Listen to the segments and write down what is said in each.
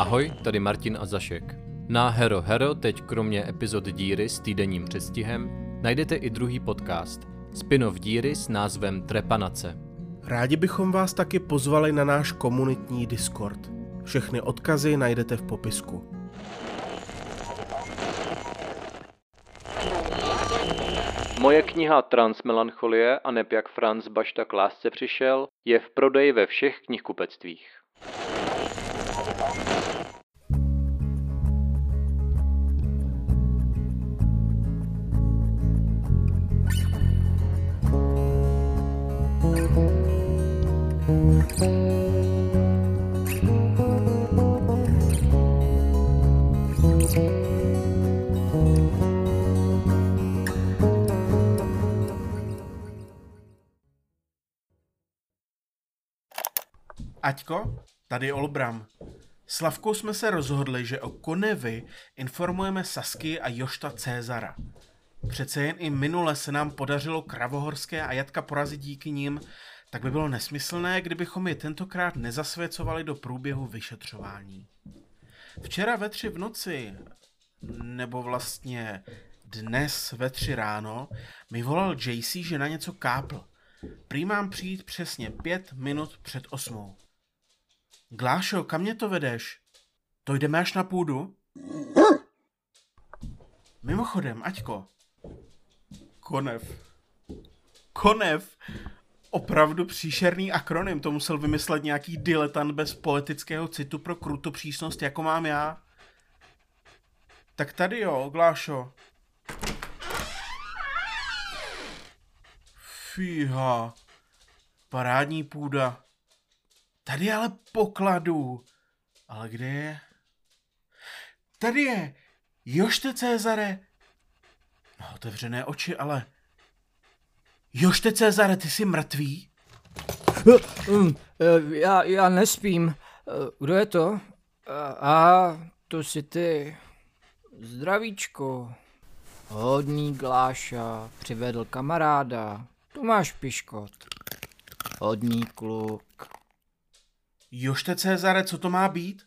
Ahoj, tady Martin a Zašek. Na Hero Hero teď kromě epizod Díry s týdenním předstihem najdete i druhý podcast, spin-off Díry s názvem Trepanace. Rádi bychom vás taky pozvali na náš komunitní Discord. Všechny odkazy najdete v popisku. Moje kniha Transmelancholie a neb jak Franz Bašta k lásce přišel je v prodeji ve všech knihkupectvích. Aťko, tady Olbram. Slavkou jsme se rozhodli, že o Konevy informujeme Sasky a Jošta Cézara. Přece jen i minule se nám podařilo Kravohorské a Jatka porazit díky nim, tak by bylo nesmyslné, kdybychom je tentokrát nezasvěcovali do průběhu vyšetřování. Včera ve tři v noci, nebo vlastně dnes ve tři ráno, mi volal JC, že na něco kápl. Prý mám přijít přesně pět minut před osmou. Glášo, kam mě to vedeš? To jdeme až na půdu? Mimochodem, Aťko. Konev. Konev? Opravdu příšerný akronym, to musel vymyslet nějaký diletant bez poetického citu pro kruto-přísnost, jako mám já. Tak tady jo, Glášo. Fíha. Parádní půda. Tady je ale pokladu. Ale kde je? Tady je. Jošte Cezare. No, otevřené oči, ale... Jošte Cezare, ty jsi mrtvý? Um, eh, já, já nespím. Eh, Kdo je to? A to jsi ty. Zdravíčko. Hodný Gláša přivedl kamaráda. Tu máš piškot. Hodný kluk. Jošte Cezare, co to má být?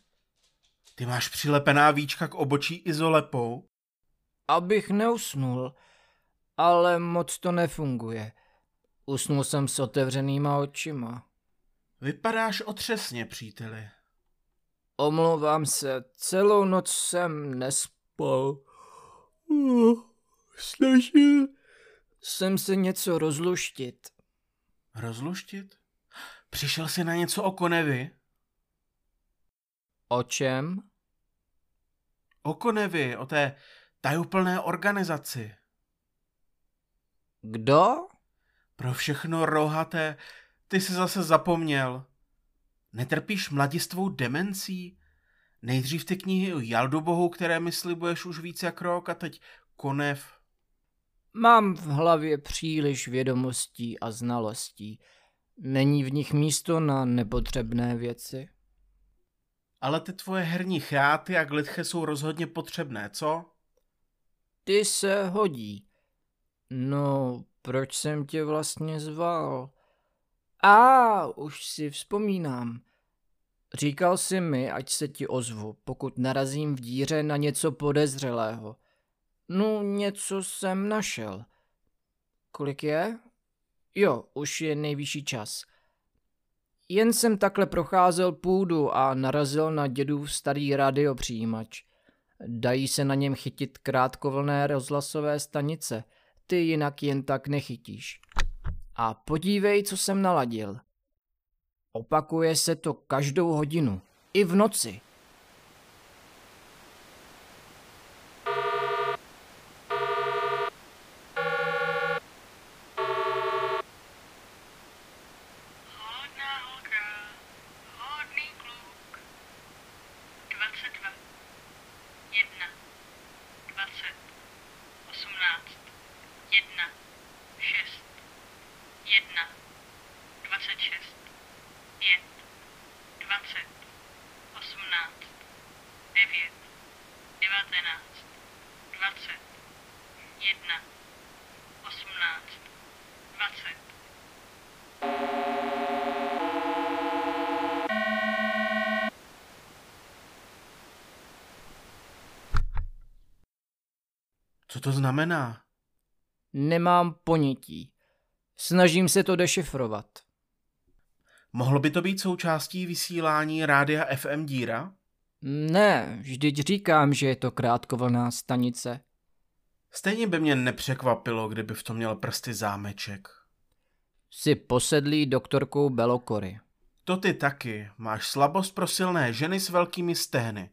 Ty máš přilepená víčka k obočí izolepou? Abych neusnul, ale moc to nefunguje. Usnul jsem s otevřenýma očima. Vypadáš otřesně, příteli. Omlouvám se, celou noc jsem nespal. Snažil jsem se něco rozluštit. Rozluštit? Přišel jsi na něco o Konevy? O čem? O Konevy, o té tajuplné organizaci. Kdo? Pro všechno rohaté, ty jsi zase zapomněl. Netrpíš mladistvou demencí? Nejdřív ty knihy o Jaldubohu, které mi slibuješ už víc jak rok a teď Konev. Mám v hlavě příliš vědomostí a znalostí. Není v nich místo na nepotřebné věci. Ale ty tvoje herní chráty a glitche jsou rozhodně potřebné, co? Ty se hodí. No, proč jsem tě vlastně zval? A už si vzpomínám. Říkal si mi, ať se ti ozvu, pokud narazím v díře na něco podezřelého. No, něco jsem našel. Kolik je? Jo, už je nejvyšší čas. Jen jsem takhle procházel půdu a narazil na dědův starý radiopřijímač. Dají se na něm chytit krátkovlné rozhlasové stanice, ty jinak jen tak nechytíš. A podívej, co jsem naladil. Opakuje se to každou hodinu, i v noci. Hodná holka, hodný kluk. 22, 1, 20, 18, 1, 6, 1, 26, 5, 20, 18, Co to znamená? Nemám ponětí. Snažím se to dešifrovat. Mohlo by to být součástí vysílání rádia FM Díra? Ne, vždyť říkám, že je to krátkovlná stanice. Stejně by mě nepřekvapilo, kdyby v tom měl prsty zámeček. Jsi posedlý doktorkou Belokory. To ty taky. Máš slabost pro silné ženy s velkými stehny.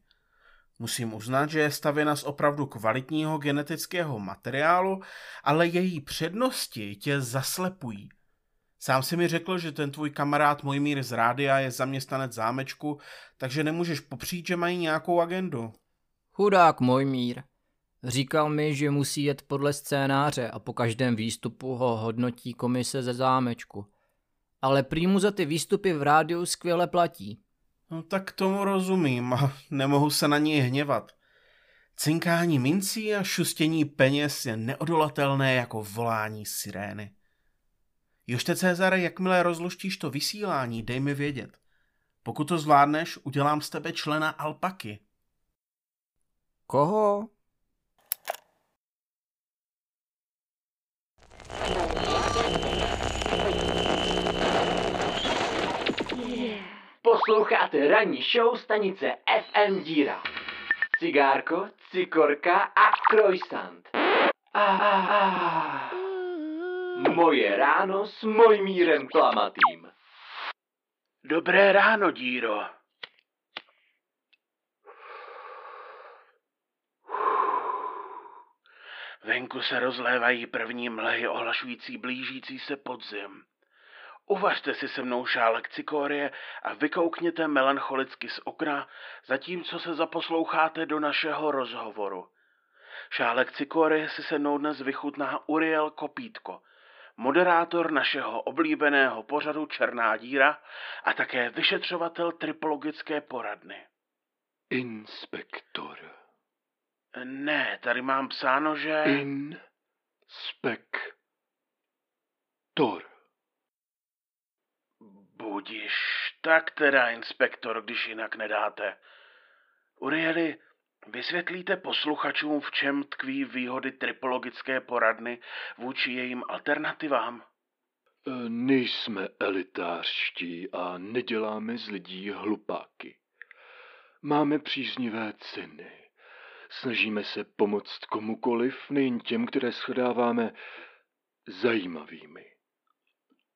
Musím uznat, že je stavěna z opravdu kvalitního genetického materiálu, ale její přednosti tě zaslepují. Sám si mi řekl, že ten tvůj kamarád Mojmír z rádia je zaměstnanec zámečku, takže nemůžeš popřít, že mají nějakou agendu. Chudák můj mír. Říkal mi, že musí jet podle scénáře a po každém výstupu ho hodnotí komise ze zámečku. Ale prý mu za ty výstupy v rádiu skvěle platí. No tak tomu rozumím a nemohu se na něj hněvat. Cinkání mincí a šustění peněz je neodolatelné jako volání sirény. Jošte Cezare, jakmile rozluštíš to vysílání, dej mi vědět. Pokud to zvládneš, udělám z tebe člena alpaky. Koho? Posloucháte ranní show stanice FM Díra. Cigárko, cikorka a croissant. A, a, a. Moje ráno s Mojmírem Klamatým. Dobré ráno, díro. Venku se rozlévají první mlehy ohlašující blížící se podzim. Uvařte si se mnou šálek cikorie a vykoukněte melancholicky z okna, zatímco se zaposloucháte do našeho rozhovoru. Šálek cikorie si se mnou dnes vychutná Uriel Kopítko, moderátor našeho oblíbeného pořadu Černá díra a také vyšetřovatel tripologické poradny. Inspektor. Ne, tady mám psáno, že... Inspektor. Budiš, tak teda, inspektor, když jinak nedáte. Urieli, vysvětlíte posluchačům, v čem tkví výhody tripologické poradny vůči jejím alternativám? E, Nejsme elitářští a neděláme z lidí hlupáky. Máme příznivé ceny. Snažíme se pomoct komukoliv, nejen těm, které shledáváme zajímavými.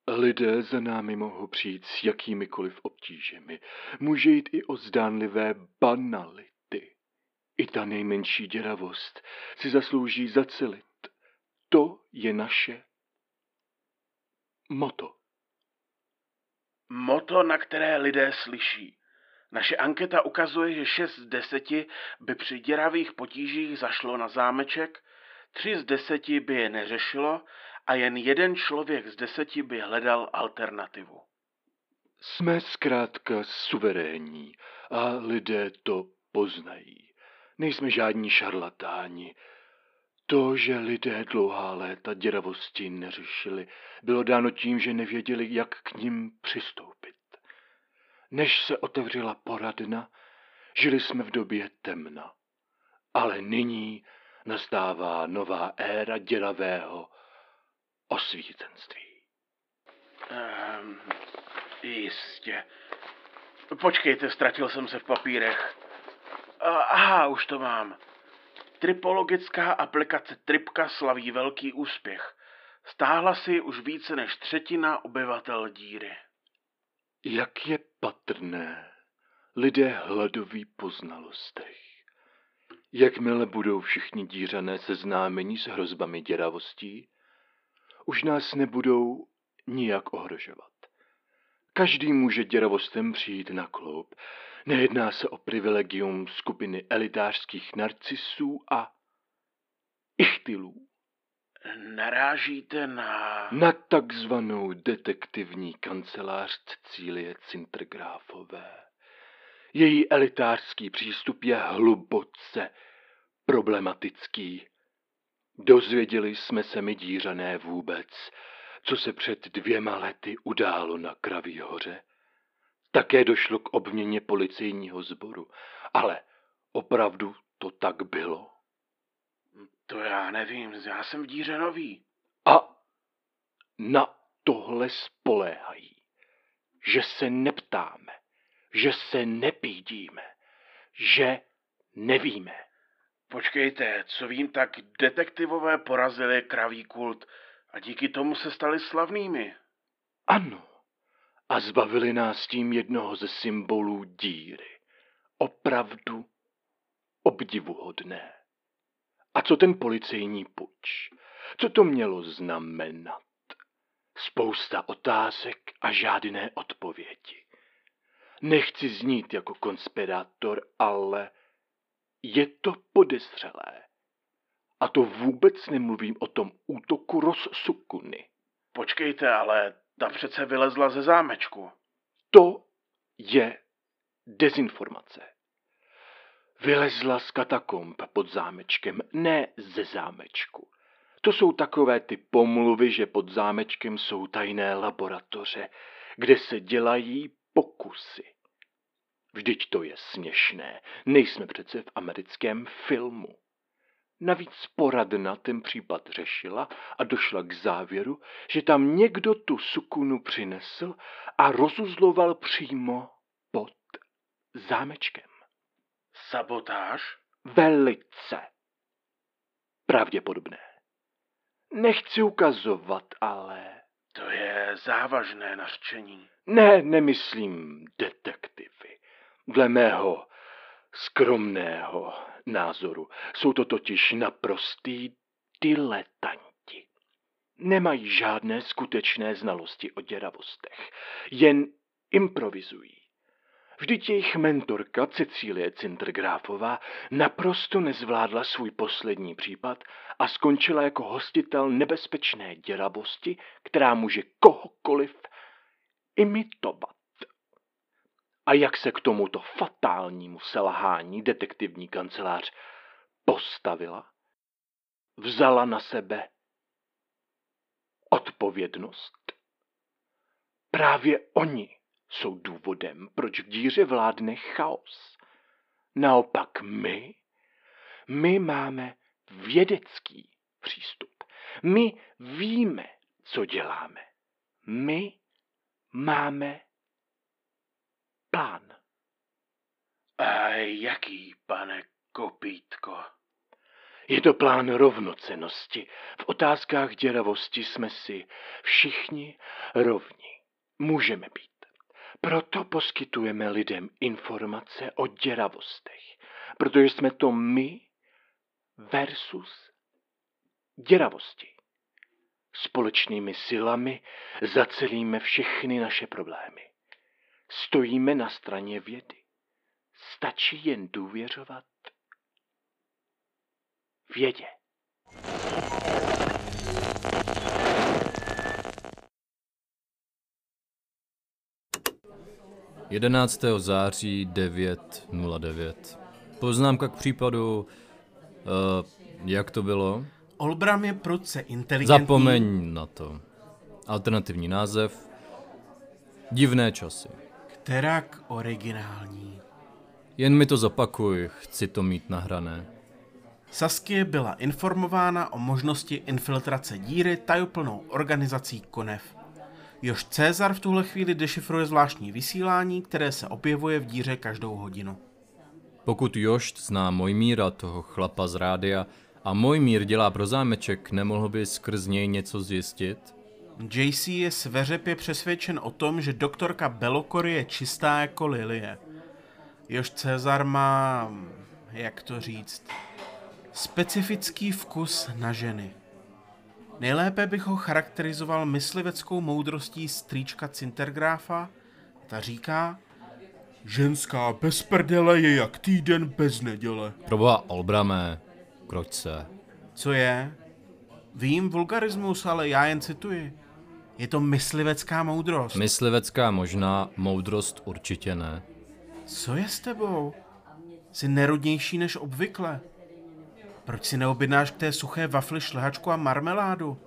Lidé za námi mohou přijít s jakýmikoliv obtížemi. Může jít i o zdánlivé banality. I ta nejmenší děravost si zaslouží zacelit. To je naše moto. Moto, na které lidé slyší. Naše anketa ukazuje, že 6 z 10 by při děravých potížích zašlo na zámeček, 3 z 10 by je neřešilo a jen jeden člověk z deseti by hledal alternativu. Jsme zkrátka suverénní a lidé to poznají. Nejsme žádní šarlatáni. To, že lidé dlouhá léta děravosti neřešili, bylo dáno tím, že nevěděli, jak k ním přistoupit. Než se otevřela poradna, žili jsme v době temna. Ale nyní nastává nová éra děravého osvícenství. Um, jistě. Počkejte, ztratil jsem se v papírech. Aha, už to mám. Tripologická aplikace Tripka slaví velký úspěch. Stáhla si už více než třetina obyvatel díry. Jak je patrné, lidé hladoví po znalostech. Jakmile budou všichni dířané seznámení s hrozbami děravostí, už nás nebudou nijak ohrožovat. Každý může děravostem přijít na kloup. Nejedná se o privilegium skupiny elitářských narcisů a ichtylů. Narážíte na... Na takzvanou detektivní kancelář Cecílie Cintergráfové. Její elitářský přístup je hluboce problematický. Dozvěděli jsme se mi dířané vůbec, co se před dvěma lety událo na Kraví hoře. Také došlo k obměně policejního sboru, ale opravdu to tak bylo. To já nevím, já jsem v díře nový. A na tohle spoléhají, že se neptáme, že se nepídíme, že nevíme. Počkejte, co vím, tak detektivové porazili kraví kult a díky tomu se stali slavnými. Ano, a zbavili nás tím jednoho ze symbolů díry. Opravdu obdivuhodné. A co ten policejní puč? Co to mělo znamenat? Spousta otázek a žádné odpovědi. Nechci znít jako konspirátor, ale je to podezřelé. A to vůbec nemluvím o tom útoku rozsukuny. Počkejte, ale ta přece vylezla ze zámečku. To je dezinformace. Vylezla z katakomb pod zámečkem, ne ze zámečku. To jsou takové ty pomluvy, že pod zámečkem jsou tajné laboratoře, kde se dělají pokusy. Vždyť to je směšné, nejsme přece v americkém filmu. Navíc poradna ten případ řešila a došla k závěru, že tam někdo tu sukunu přinesl a rozuzloval přímo pod zámečkem. Sabotáž? Velice. Pravděpodobné. Nechci ukazovat, ale... To je závažné nařčení. Ne, nemyslím detektivy. Dle mého skromného názoru jsou to totiž naprostý diletanti. Nemají žádné skutečné znalosti o děravostech, jen improvizují. Vždyť jejich mentorka Cecílie Cintergráfová naprosto nezvládla svůj poslední případ a skončila jako hostitel nebezpečné děravosti, která může kohokoliv imitovat. A jak se k tomuto fatálnímu selhání detektivní kancelář postavila? Vzala na sebe odpovědnost? Právě oni jsou důvodem, proč v díře vládne chaos. Naopak my, my máme vědecký přístup. My víme, co děláme. My máme plán. A jaký, pane Kopítko? Je to plán rovnocenosti. V otázkách děravosti jsme si všichni rovni. Můžeme být. Proto poskytujeme lidem informace o děravostech, protože jsme to my versus děravosti. Společnými silami zacelíme všechny naše problémy. Stojíme na straně vědy. Stačí jen důvěřovat vědě. 11. září 9.09. Poznámka k případu, uh, jak to bylo? Olbram je prudce inteligentní. Zapomeň na to. Alternativní název. Divné časy. Terak originální. Jen mi to zopakuj, chci to mít nahrané. Saskie byla informována o možnosti infiltrace díry tajuplnou organizací Konev. Jož Cezar v tuhle chvíli dešifruje zvláštní vysílání, které se objevuje v díře každou hodinu. Pokud Jošt zná Mojmíra, toho chlapa z rádia, a Mojmír dělá pro zámeček, nemohl by skrz něj něco zjistit? JC je sveřepě přesvědčen o tom, že doktorka Belokory je čistá jako lilie. Jož Cezar má, jak to říct, specifický vkus na ženy. Nejlépe bych ho charakterizoval mysliveckou moudrostí strýčka Cintergráfa. Ta říká, ženská bez prdele je jak týden bez neděle. Proboha Olbramé, kroč se. Co je? Vím vulgarismus, ale já jen cituji. Je to myslivecká moudrost. Myslivecká možná, moudrost určitě ne. Co je s tebou? Jsi nerudnější než obvykle. Proč si neobjednáš k té suché wafli šlehačku a marmeládu?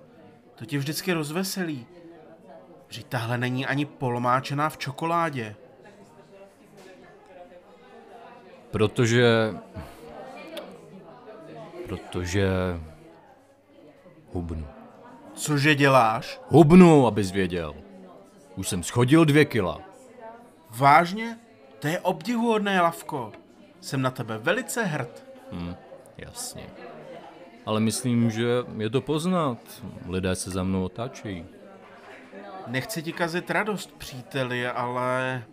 To tě vždycky rozveselí. Že tahle není ani polomáčená v čokoládě. Protože... Protože... Hubnu. Cože děláš? Hubnu, abys věděl. Už jsem schodil dvě kila. Vážně? To je obdivuhodné, Lavko. Jsem na tebe velice hrd. Hm, jasně. Ale myslím, že je to poznat. Lidé se za mnou otáčejí. Nechci ti kazit radost, příteli, ale...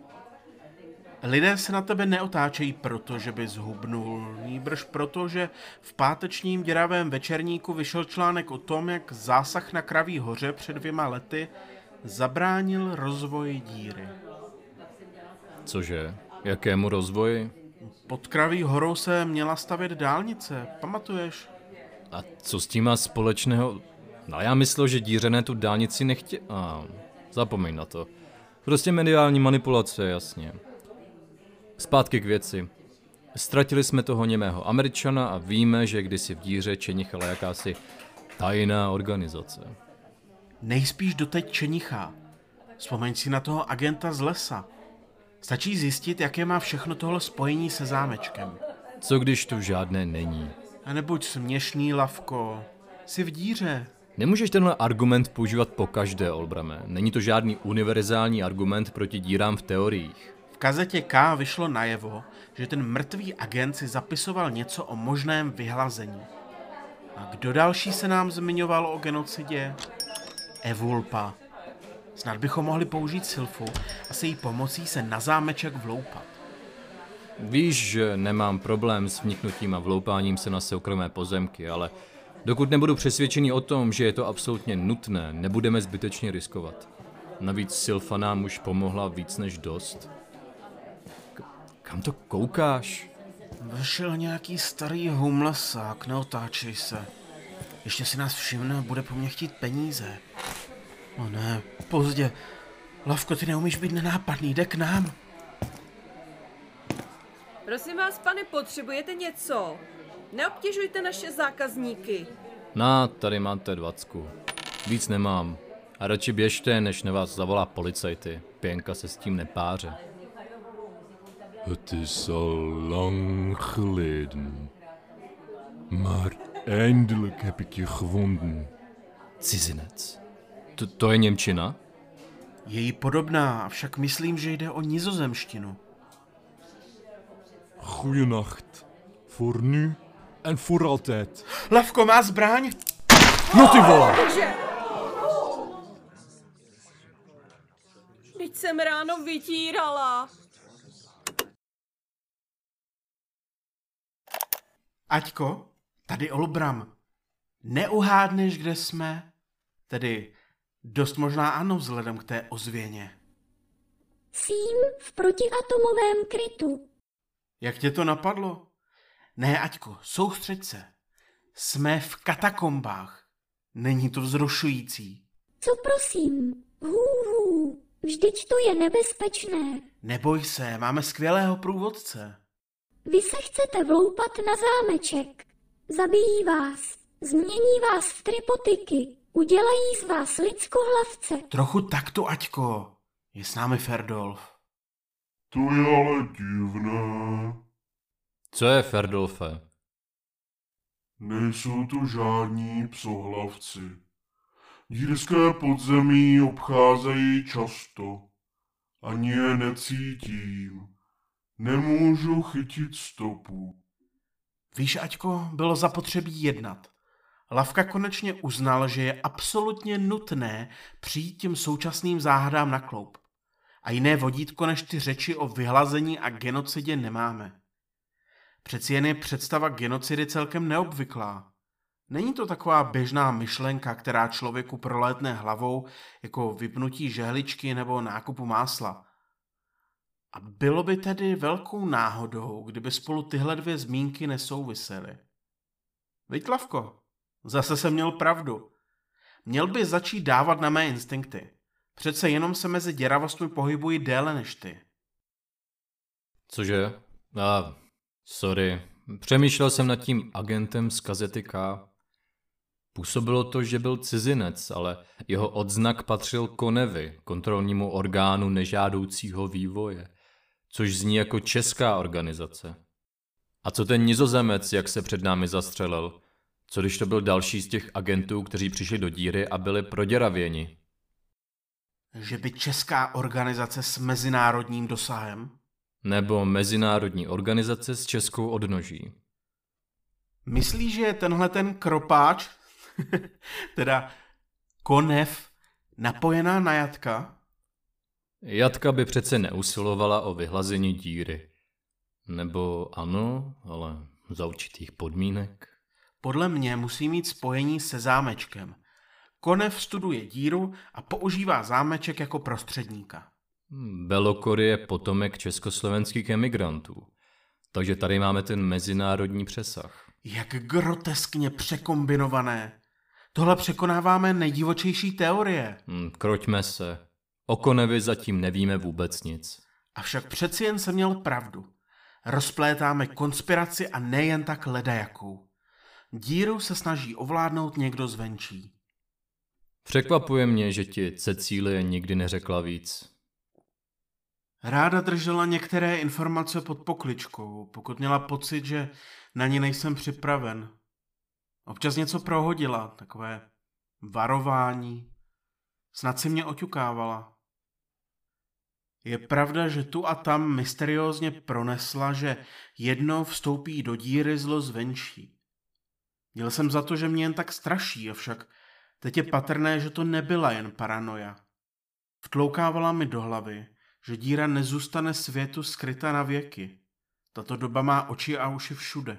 Lidé se na tebe neotáčejí proto, že bys hubnul, nýbrž proto, že v pátečním děravém večerníku vyšel článek o tom, jak zásah na Kraví hoře před dvěma lety zabránil rozvoji díry. Cože? Jakému rozvoji? Pod Kraví horou se měla stavět dálnice, pamatuješ? A co s tím má společného? No já myslel, že dířené tu dálnici nechtě... A, zapomeň na to. Prostě mediální manipulace, jasně. Zpátky k věci. Ztratili jsme toho němého američana a víme, že kdysi v díře čenichala jakási tajná organizace. Nejspíš doteď čenichá. Vzpomeň si na toho agenta z lesa. Stačí zjistit, jaké má všechno tohle spojení se zámečkem. Co když tu žádné není? A nebuď směšný, Lavko. Jsi v díře. Nemůžeš tenhle argument používat po každé, Olbrame. Není to žádný univerzální argument proti dírám v teoriích. Kazetě K vyšlo najevo, že ten mrtvý agent si zapisoval něco o možném vyhlazení. A kdo další se nám zmiňoval o genocidě? Evulpa. Snad bychom mohli použít Silfu a se jí pomocí se na zámeček vloupat. Víš, že nemám problém s vniknutím a vloupáním se na soukromé pozemky, ale dokud nebudu přesvědčený o tom, že je to absolutně nutné, nebudeme zbytečně riskovat. Navíc Silfa nám už pomohla víc než dost. Kam to koukáš? Vešel nějaký starý homelessák, neotáčej se. Ještě si nás všimne a bude po mně chtít peníze. O ne, pozdě. Lavko, ty neumíš být nenápadný, jde k nám. Prosím vás, pane, potřebujete něco? Neobtěžujte naše zákazníky. Na, tady máte dvacku. Víc nemám. A radši běžte, než na vás zavolá policajty. Pěnka se s tím nepáře. Het is al lang geleden. Maar eindelijk heb ik je gevonden. Cizinec. To, to je Němčina? Je jí podobná, avšak myslím, že jde o nizozemštinu. Goeienacht. Voor nu en voor altijd. Lavko má zbraň! No ty vole! Teď jsem ráno vytírala. Aťko, tady Olbram. Neuhádneš, kde jsme? Tedy dost možná ano vzhledem k té ozvěně. Sím v protiatomovém krytu. Jak tě to napadlo? Ne, Aťko, soustřeď se. Jsme v katakombách. Není to vzrušující. Co prosím? Hů, vždyť to je nebezpečné. Neboj se, máme skvělého průvodce. Vy se chcete vloupat na zámeček. Zabijí vás. Změní vás v tripotiky. Udělají z vás lidskohlavce. Trochu takto, Aťko. Je s námi Ferdolf. To je ale divné. Co je Ferdolfe? Nejsou to žádní psohlavci. Dírské podzemí obcházejí často. Ani je necítím. Nemůžu chytit stopu. Víš, Aťko, bylo zapotřebí jednat. Lavka konečně uznal, že je absolutně nutné přijít těm současným záhadám na kloup. A jiné vodítko než ty řeči o vyhlazení a genocidě nemáme. Přeci jen je představa genocidy celkem neobvyklá. Není to taková běžná myšlenka, která člověku prolétne hlavou jako vypnutí žehličky nebo nákupu másla. A bylo by tedy velkou náhodou, kdyby spolu tyhle dvě zmínky nesouvisely. Viď, Lavko? Zase jsem měl pravdu. Měl by začít dávat na mé instinkty. Přece jenom se mezi děravostmi pohybují déle než ty. Cože? A, sorry. Přemýšlel jsem nad tím agentem z kazety K. Působilo to, že byl cizinec, ale jeho odznak patřil Konevi, kontrolnímu orgánu nežádoucího vývoje, což zní jako česká organizace. A co ten nizozemec, jak se před námi zastřelil? Co když to byl další z těch agentů, kteří přišli do díry a byli proděravěni? Že by česká organizace s mezinárodním dosahem? Nebo mezinárodní organizace s českou odnoží? Myslíš, že je tenhle ten kropáč, teda konev, napojená na jatka? Jatka by přece neusilovala o vyhlazení díry. Nebo ano, ale za určitých podmínek. Podle mě musí mít spojení se zámečkem. Konev studuje díru a používá zámeček jako prostředníka. Belokor je potomek československých emigrantů. Takže tady máme ten mezinárodní přesah. Jak groteskně překombinované. Tohle překonáváme nejdivočejší teorie. Hm, kroťme se. O Konevi zatím nevíme vůbec nic. Avšak přeci jen jsem měl pravdu. Rozplétáme konspiraci a nejen tak ledajakou. Díru se snaží ovládnout někdo zvenčí. Překvapuje mě, že ti Cecílie nikdy neřekla víc. Ráda držela některé informace pod pokličkou, pokud měla pocit, že na ně nejsem připraven. Občas něco prohodila, takové varování. Snad si mě oťukávala. Je pravda, že tu a tam mysteriózně pronesla, že jednou vstoupí do díry zlo zvenčí. Měl jsem za to, že mě jen tak straší, avšak teď je patrné, že to nebyla jen paranoja. Vtloukávala mi do hlavy, že díra nezůstane světu skryta na věky. Tato doba má oči a uši všude.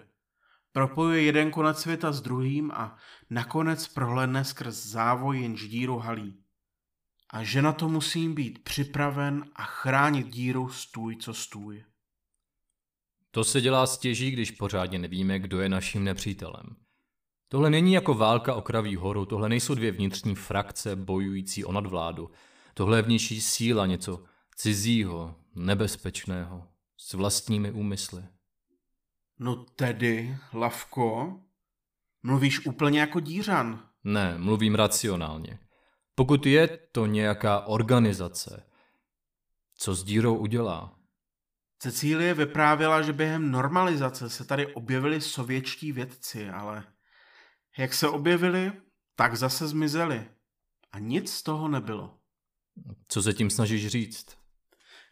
Propojuje jeden konec světa s druhým a nakonec prohlédne skrz závoj, jenž díru halí. A že na to musím být připraven a chránit díru stůj, co stůj. To se dělá stěží, když pořádně nevíme, kdo je naším nepřítelem. Tohle není jako válka o kraví horu, tohle nejsou dvě vnitřní frakce bojující o nadvládu. Tohle je vnější síla, něco cizího, nebezpečného, s vlastními úmysly. No tedy, Lavko, mluvíš úplně jako dířan. Ne, mluvím racionálně. Pokud je to nějaká organizace, co s dírou udělá? Cecílie vyprávěla, že během normalizace se tady objevili sovětští vědci, ale jak se objevili, tak zase zmizeli. A nic z toho nebylo. Co se tím snažíš říct?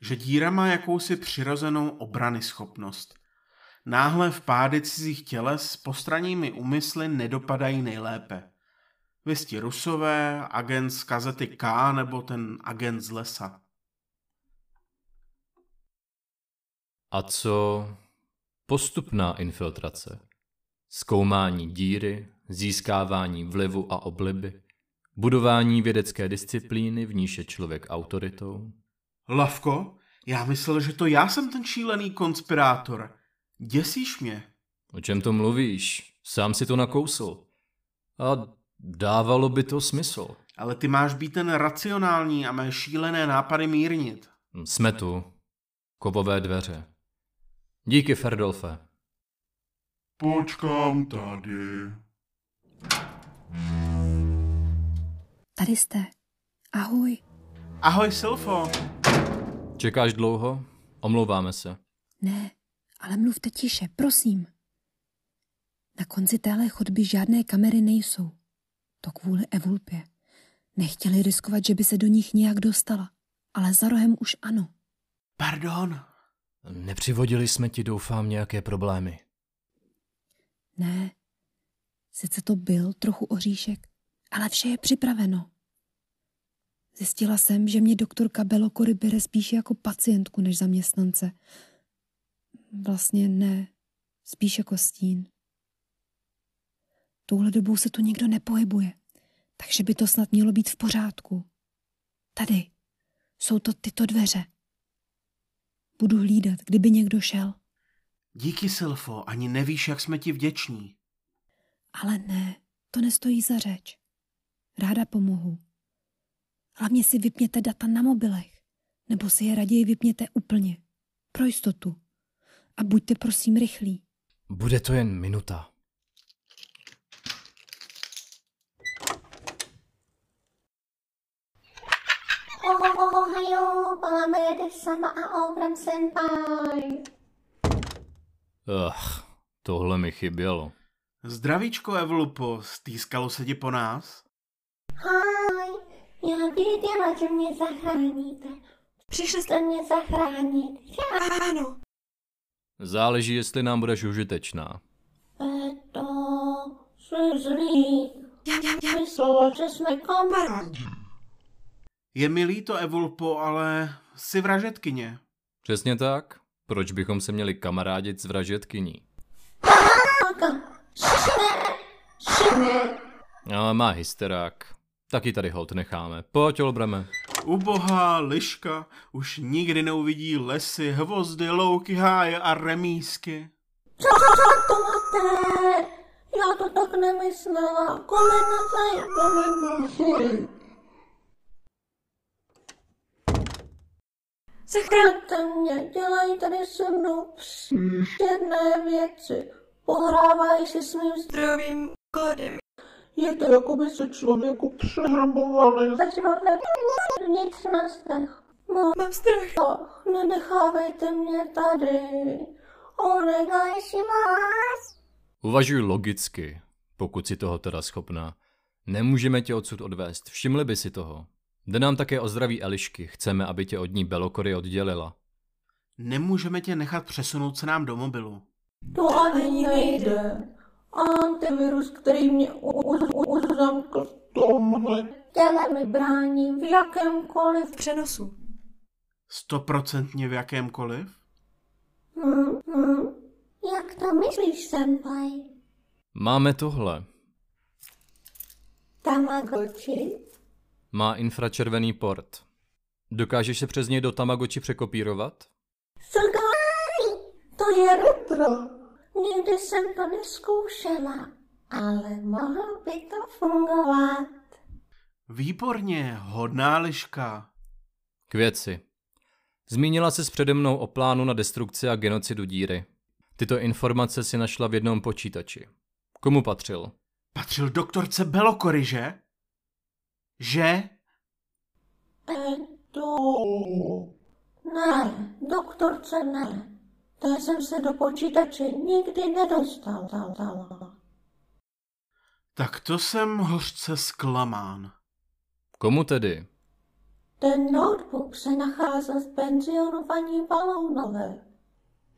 Že díra má jakousi přirozenou obrany schopnost. Náhle vpády cizích těles s postranními úmysly nedopadají nejlépe. Vysti Rusové, agent z kazety K nebo ten agent z lesa. A co postupná infiltrace? Zkoumání díry, získávání vlivu a obliby, budování vědecké disciplíny, v níž je člověk autoritou? Lavko, já myslel, že to já jsem ten šílený konspirátor. Děsíš mě. O čem to mluvíš? Sám si to nakousl. A dávalo by to smysl. Ale ty máš být ten racionální a mé šílené nápady mírnit. Jsme tu. Kovové dveře. Díky, Ferdolfe. Počkám tady. Tady jste. Ahoj. Ahoj, Silfo. Čekáš dlouho? Omlouváme se. Ne, ale mluvte tiše, prosím. Na konci téhle chodby žádné kamery nejsou. To kvůli Evulpě. Nechtěli riskovat, že by se do nich nějak dostala, ale za rohem už ano. Pardon. Nepřivodili jsme ti, doufám, nějaké problémy. Ne, sice to byl trochu oříšek, ale vše je připraveno. Zjistila jsem, že mě doktorka Belokory bere spíše jako pacientku než zaměstnance. Vlastně ne, spíš jako stín. Touhle dobou se tu nikdo nepohybuje, takže by to snad mělo být v pořádku. Tady jsou to tyto dveře. Budu hlídat, kdyby někdo šel. Díky, Silfo, ani nevíš, jak jsme ti vděční. Ale ne, to nestojí za řeč. Ráda pomohu. Hlavně si vypněte data na mobilech, nebo si je raději vypněte úplně. Pro jistotu. A buďte prosím rychlí. Bude to jen minuta. Sama a obram senpai. Ach, tohle mi chybělo. Zdravíčko, Evlupo, stýskalo se ti po nás? Haj, já věděla, že mě zachráníte. Přišli jste mě zachránit. Já ano. Záleží, jestli nám budeš užitečná. E to jsi zlý. Já, já, já myslela, že jsme kamarádi. Je mi líto, Evulpo, ale jsi vražetkyně. Přesně tak. Proč bychom se měli kamarádit s vražetkyní? Ale má hysterák. Taky tady hold necháme. Pojď, Olbreme. Ubohá liška už nikdy neuvidí lesy, hvozdy, louky, háje a remísky. Co to máte? Já to tak nemyslela. Kolena zajebeme. Zachraňte mě, dělají tady se mnou jedné věci. Pohrávají si s mým zdravým kódem. Je to, jako by se člověku přehramovali. Začíváme nic na strach. Mám, mám strach. Ach, nenechávejte mě tady. Onegai shimasu. Uvažuj logicky, pokud si toho teda schopná. Nemůžeme tě odsud odvést, všimli by si toho. Jde nám také o zdraví Elišky, chceme, aby tě od ní Belokory oddělila. Nemůžeme tě nechat přesunout se nám do mobilu. To ani nejde. Antivirus, který mě uzamkl v tomhle těle mi brání v jakémkoliv přenosu. Stoprocentně v jakémkoliv? Hmm, hmm. Jak to myslíš, senpai? Máme tohle. Tamagotchi? Má infračervený port. Dokážeš se přes něj do Tamagotchi překopírovat? Sugai! To je retro. Nikdy jsem to neskoušela, ale mohlo by to fungovat. Výborně, hodná liška. K věci. Zmínila se s přede mnou o plánu na destrukci a genocidu díry. Tyto informace si našla v jednom počítači. Komu patřil? Patřil doktorce Belokory, že? Že? To... Ne, doktorce ne. To jsem se do počítače nikdy nedostal. Tal, tal. Tak to jsem hořce zklamán. Komu tedy? Ten notebook se nacházel v penzionu paní Balounové.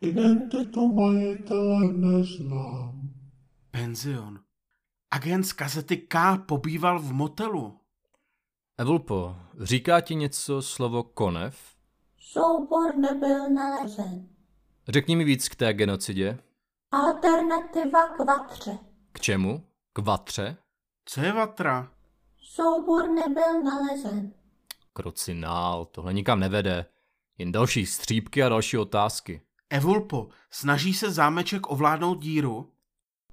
Identitu majitele neznám. Penzion. Agent z kazety K pobýval v motelu. Evulpo, říká ti něco slovo konev? Soubor nebyl nalezen. Řekni mi víc k té genocidě. Alternativa k vatře. K čemu? K vatře? Co je vatra? Soubor nebyl nalezen. Krocinál, tohle nikam nevede. Jen další střípky a další otázky. Evulpo, snaží se zámeček ovládnout díru?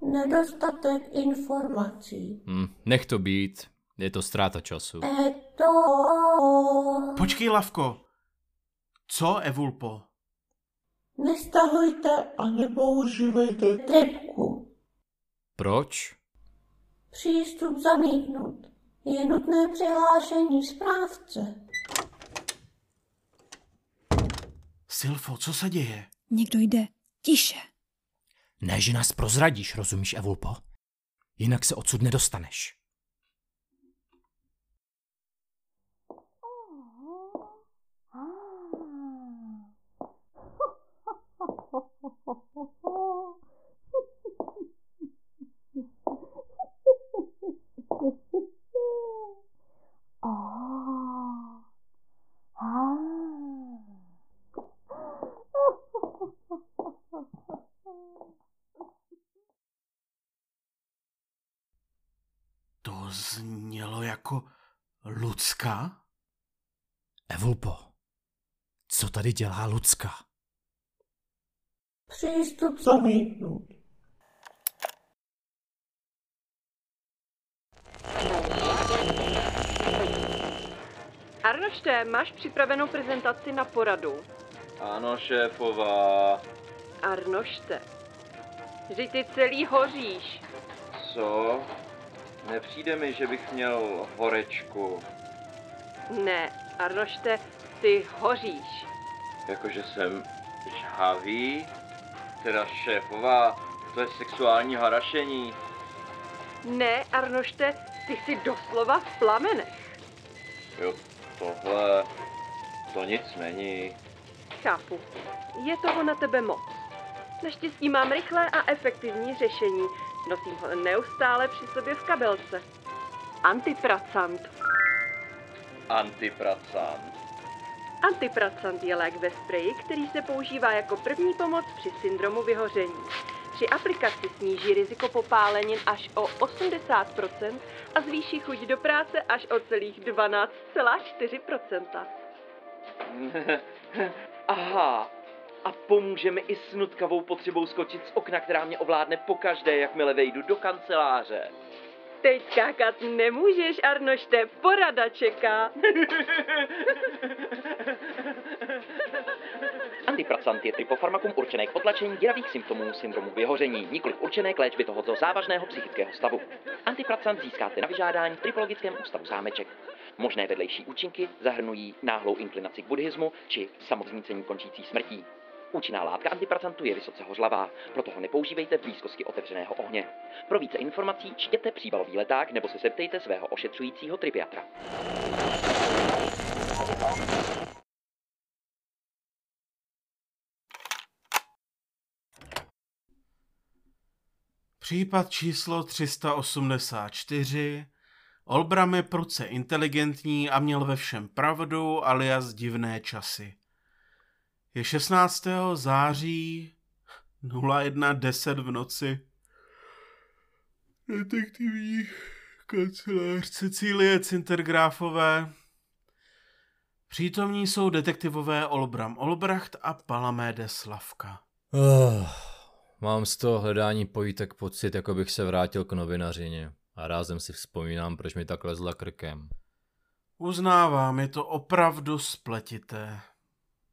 Nedostatek informací. Hm, nech to být. Je to ztráta času. Počkej, Lavko. Co, Evulpo? Nestahujte a nepoužívejte tripku. Proč? Přístup zamítnut. Je nutné přihlášení správce. Silfo, co se děje? Někdo jde. Tiše. Ne, že nás prozradíš, rozumíš, Evulpo? Jinak se odsud nedostaneš. To znělo jako Lucka? Evulpo, co tady dělá Lucka? Přístup zamítnut. Arnošte, máš připravenou prezentaci na poradu? Ano, šéfová. Arnošte, vždyť ty celý hoříš. Co? Nepřijde mi, že bych měl horečku. Ne, Arnošte, ty hoříš. Jakože jsem žhavý? Teda šéfová, To je sexuální harašení. Ne, Arnošte, ty jsi doslova v plamenech. Jo, tohle... To nic není. Chápu. Je toho na tebe moc. Naštěstí mám rychlé a efektivní řešení. Nosím ho neustále při sobě v kabelce. Antipracant. Antipracant. Antipracant je lék ve spreji, který se používá jako první pomoc při syndromu vyhoření. Při aplikaci sníží riziko popálenin až o 80% a zvýší chuť do práce až o celých 12,4%. Aha. A pomůže mi i s nutkavou potřebou skočit z okna, která mě ovládne pokaždé, jakmile vejdu do kanceláře. Teď skákat nemůžeš, Arnošte, porada čeká. Antipracant je trypofarmakum určené k potlačení děravých symptomů syndromu vyhoření, nikoli určené k léčbě tohoto závažného psychického stavu. Antipracant získáte na vyžádání v Trypologickém ústavu Sámeček. Možné vedlejší účinky zahrnují náhlou inklinaci k buddhismu či samoznícení končící smrtí. Účinná látka antipracantu je vysoce hořlavá, proto ho nepoužívejte v blízkosti otevřeného ohně. Pro více informací čtěte příbalový leták nebo se zeptejte svého ošetřujícího tripiatra. Případ číslo 384. Olbram je pruce inteligentní a měl ve všem pravdu, alias divné časy. Je 16. září 01.10 v noci. Detektivní kancelář Cecílie Cintergráfové. Přítomní jsou detektivové Olbram Olbracht a Palamé Slavka. Oh, mám z toho hledání pojítek pocit, jako bych se vrátil k novinařině. A rázem si vzpomínám, proč mi tak lezla krkem. Uznávám, je to opravdu spletité.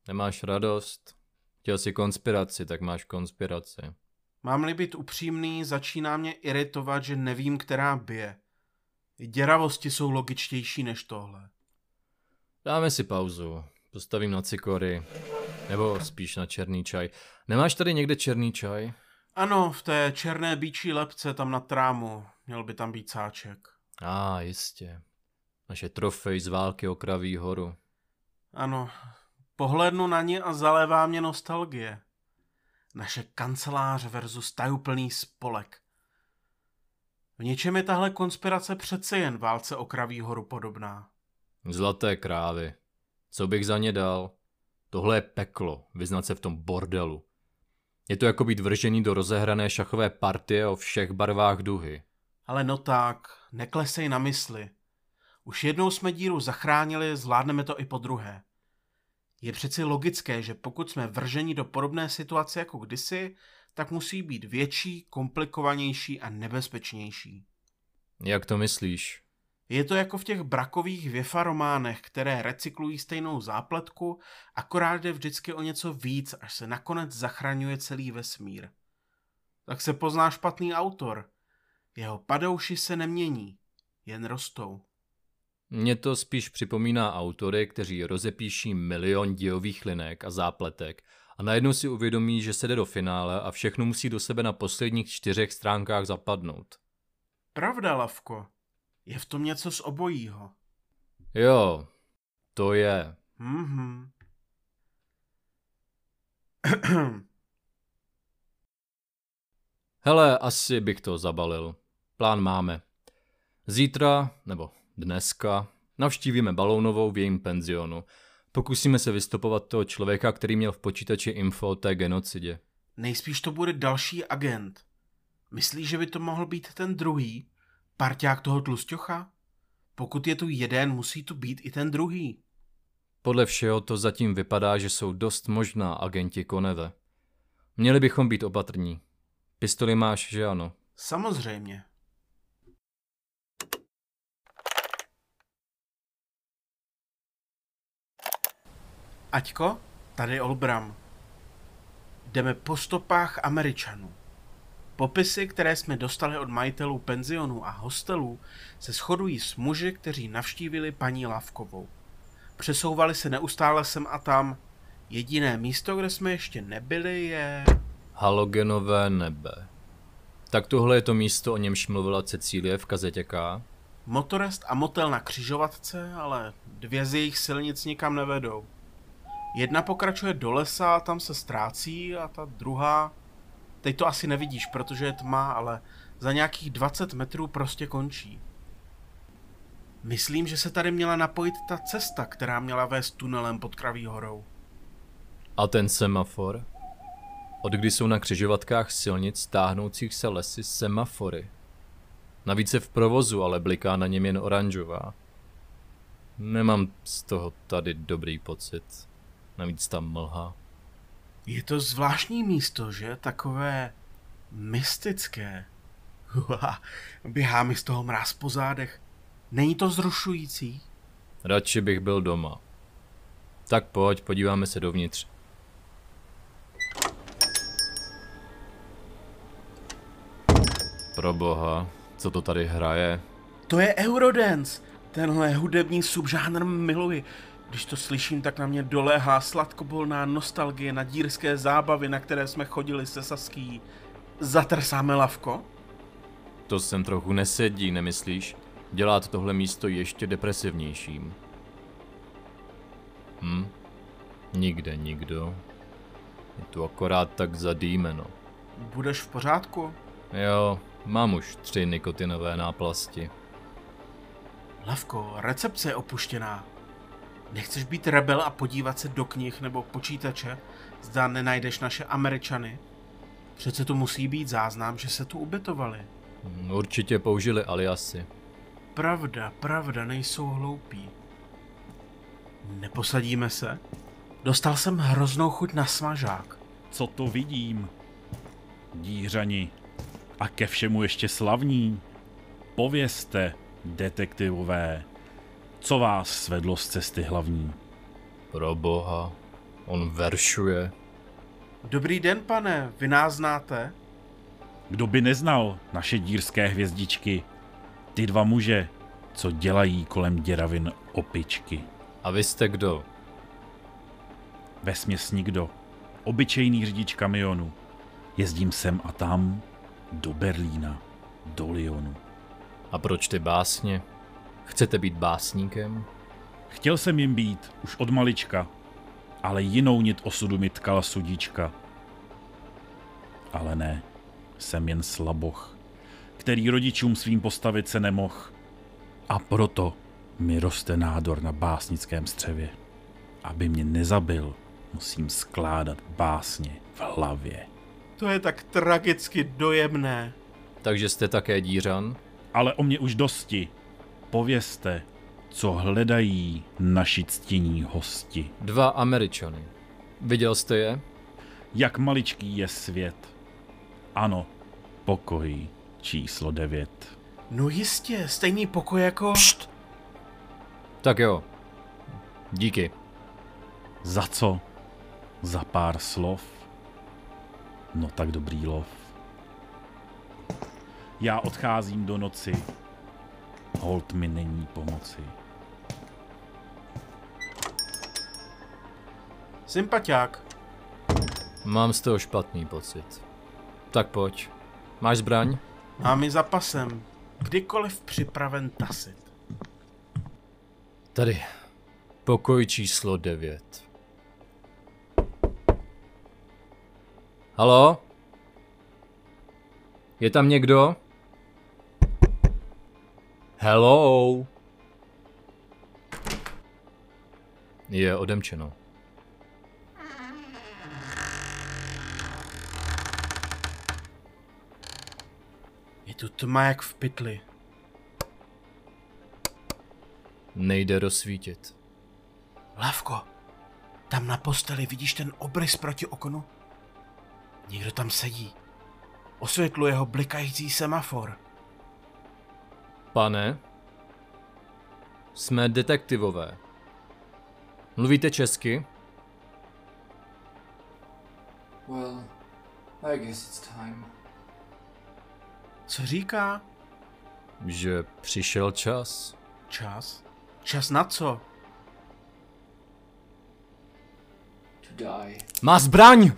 Nemáš radost? Chtěl jsi konspiraci, tak máš konspiraci. Mám-li být upřímný, začíná mě iritovat, že nevím, která bije. Děravosti jsou logičtější než tohle. Dáme si pauzu. Postavím na cikory. Nebo spíš na černý čaj. Nemáš tady někde černý čaj? Ano, v té černé bíčí lepce tam na trámu. Měl by tam být sáček. A, ah, jistě. Naše trofej z války o Kraví horu. Ano, pohlednu na ně a zalévá mě nostalgie. Naše kancelář versus tajuplný spolek. V něčem je tahle konspirace přece jen válce o Kraví horu podobná. Zlaté krávy. Co bych za ně dal? Tohle je peklo, vyznat se v tom bordelu. Je to jako být vržený do rozehrané šachové partie o všech barvách duhy. Ale no tak, neklesej na mysli. Už jednou jsme díru zachránili, zvládneme to i po druhé. Je přeci logické, že pokud jsme vrženi do podobné situace jako kdysi, tak musí být větší, komplikovanější a nebezpečnější. Jak to myslíš? Je to jako v těch brakových věfa románech, které recyklují stejnou zápletku, akorát jde vždycky o něco víc, až se nakonec zachraňuje celý vesmír. Tak se pozná špatný autor. Jeho padouši se nemění, jen rostou. Mně to spíš připomíná autory, kteří rozepíší milion dějových linek a zápletek a najednou si uvědomí, že se jde do finále a všechno musí do sebe na posledních čtyřech stránkách zapadnout. Pravda, Lavko. Je v tom něco z obojího. Jo, to je. Mhm. Hele, asi bych to zabalil. Plán máme. Zítra, nebo dneska, navštívíme Balounovou v jejím penzionu. Pokusíme se vystupovat toho člověka, který měl v počítači info o té genocidě. Nejspíš to bude další agent. Myslíš, že by to mohl být ten druhý? Parťák toho tlusťocha? Pokud je tu jeden, musí tu být i ten druhý. Podle všeho to zatím vypadá, že jsou dost možná agenti Koneve. Měli bychom být opatrní. Pistoli máš, že ano? Samozřejmě. Aťko, tady Olbram. Jdeme po stopách Američanů. Popisy, které jsme dostali od majitelů penzionů a hostelů, se shodují s muži, kteří navštívili paní Lavkovou. Přesouvali se neustále sem a tam. Jediné místo, kde jsme ještě nebyli, je... Halogenové nebe. Tak tohle je to místo, o němž mluvila Cecílie v kazetě K. Motorest a motel na křižovatce, ale dvě z jejich silnic nikam nevedou. Jedna pokračuje do lesa tam se ztrácí a ta druhá... Teď to asi nevidíš, protože je tma, ale za nějakých 20 metrů prostě končí. Myslím, že se tady měla napojit ta cesta, která měla vést tunelem pod Kraví horou. A ten semafor? Od kdy jsou na křižovatkách silnic táhnoucích se lesy semafory? Navíc je v provozu, ale bliká na něm jen oranžová. Nemám z toho tady dobrý pocit. Navíc tam mlha. Je to zvláštní místo, že? Takové mystické. Běhá mi z toho mráz po zádech. Není to zrušující? Radši bych byl doma. Tak pojď, podíváme se dovnitř. Pro boha, co to tady hraje? To je Eurodance. Tenhle hudební subžánr miluji. Když to slyším, tak na mě doléhá sladkobolná nostalgie na dírské zábavy, na které jsme chodili se Saský. Zatrsáme lavko? To sem trochu nesedí, nemyslíš? Dělá to tohle místo ještě depresivnějším. Hm? Nikde nikdo. Je tu akorát tak zadýmeno. Budeš v pořádku? Jo, mám už tři nikotinové náplasti. Lavko, recepce je opuštěná. Nechceš být rebel a podívat se do knih nebo počítače? Zda nenajdeš naše Američany? Přece tu musí být záznam, že se tu ubytovali. Určitě použili aliasy. Pravda, pravda, nejsou hloupí. Neposadíme se? Dostal jsem hroznou chuť na smažák. Co to vidím? Dířani. A ke všemu ještě slavní. Povězte, detektivové, co vás svedlo z cesty hlavní? Pro boha, on veršuje. Dobrý den, pane, vy nás znáte? Kdo by neznal naše dírské hvězdičky? Ty dva muže, co dělají kolem děravin opičky. A vy jste kdo? Vesměs nikdo. Obyčejný řidič kamionu. Jezdím sem a tam, do Berlína, do Lyonu. A proč ty básně? Chcete být básníkem? Chtěl jsem jim být, už od malička, ale jinou nit osudu mi tkala sudíčka. Ale ne, jsem jen slaboch, který rodičům svým postavit se nemoh. A proto mi roste nádor na básnickém střevě. Aby mě nezabil, musím skládat básně v hlavě. To je tak tragicky dojemné. Takže jste také dířan? Ale o mě už dosti. Povězte, co hledají naši ctění hosti. Dva Američany. Viděl jste je? Jak maličký je svět. Ano, pokoj číslo devět. No jistě, stejný pokoj jako... Pšt. Tak jo. Díky. Za co? Za pár slov? No tak dobrý lov. Já odcházím do noci. Hold mi není pomoci. Sympatiák. Mám z toho špatný pocit. Tak pojď. Máš zbraň? Mám ji za pasem. Kdykoliv připraven tasit. Tady. Pokoj číslo 9. Halo? Je tam někdo? Hello? Je odemčeno. Je tu tma jak v pytli. Nejde rozsvítit. Lavko, tam na posteli vidíš ten obrys proti oknu? Někdo tam sedí. Osvětluje ho blikající semafor. Pane, jsme detektivové. Mluvíte česky? Well, I guess it's time. Co říká? Že přišel čas. Čas? Čas na co? To die. Má zbraň!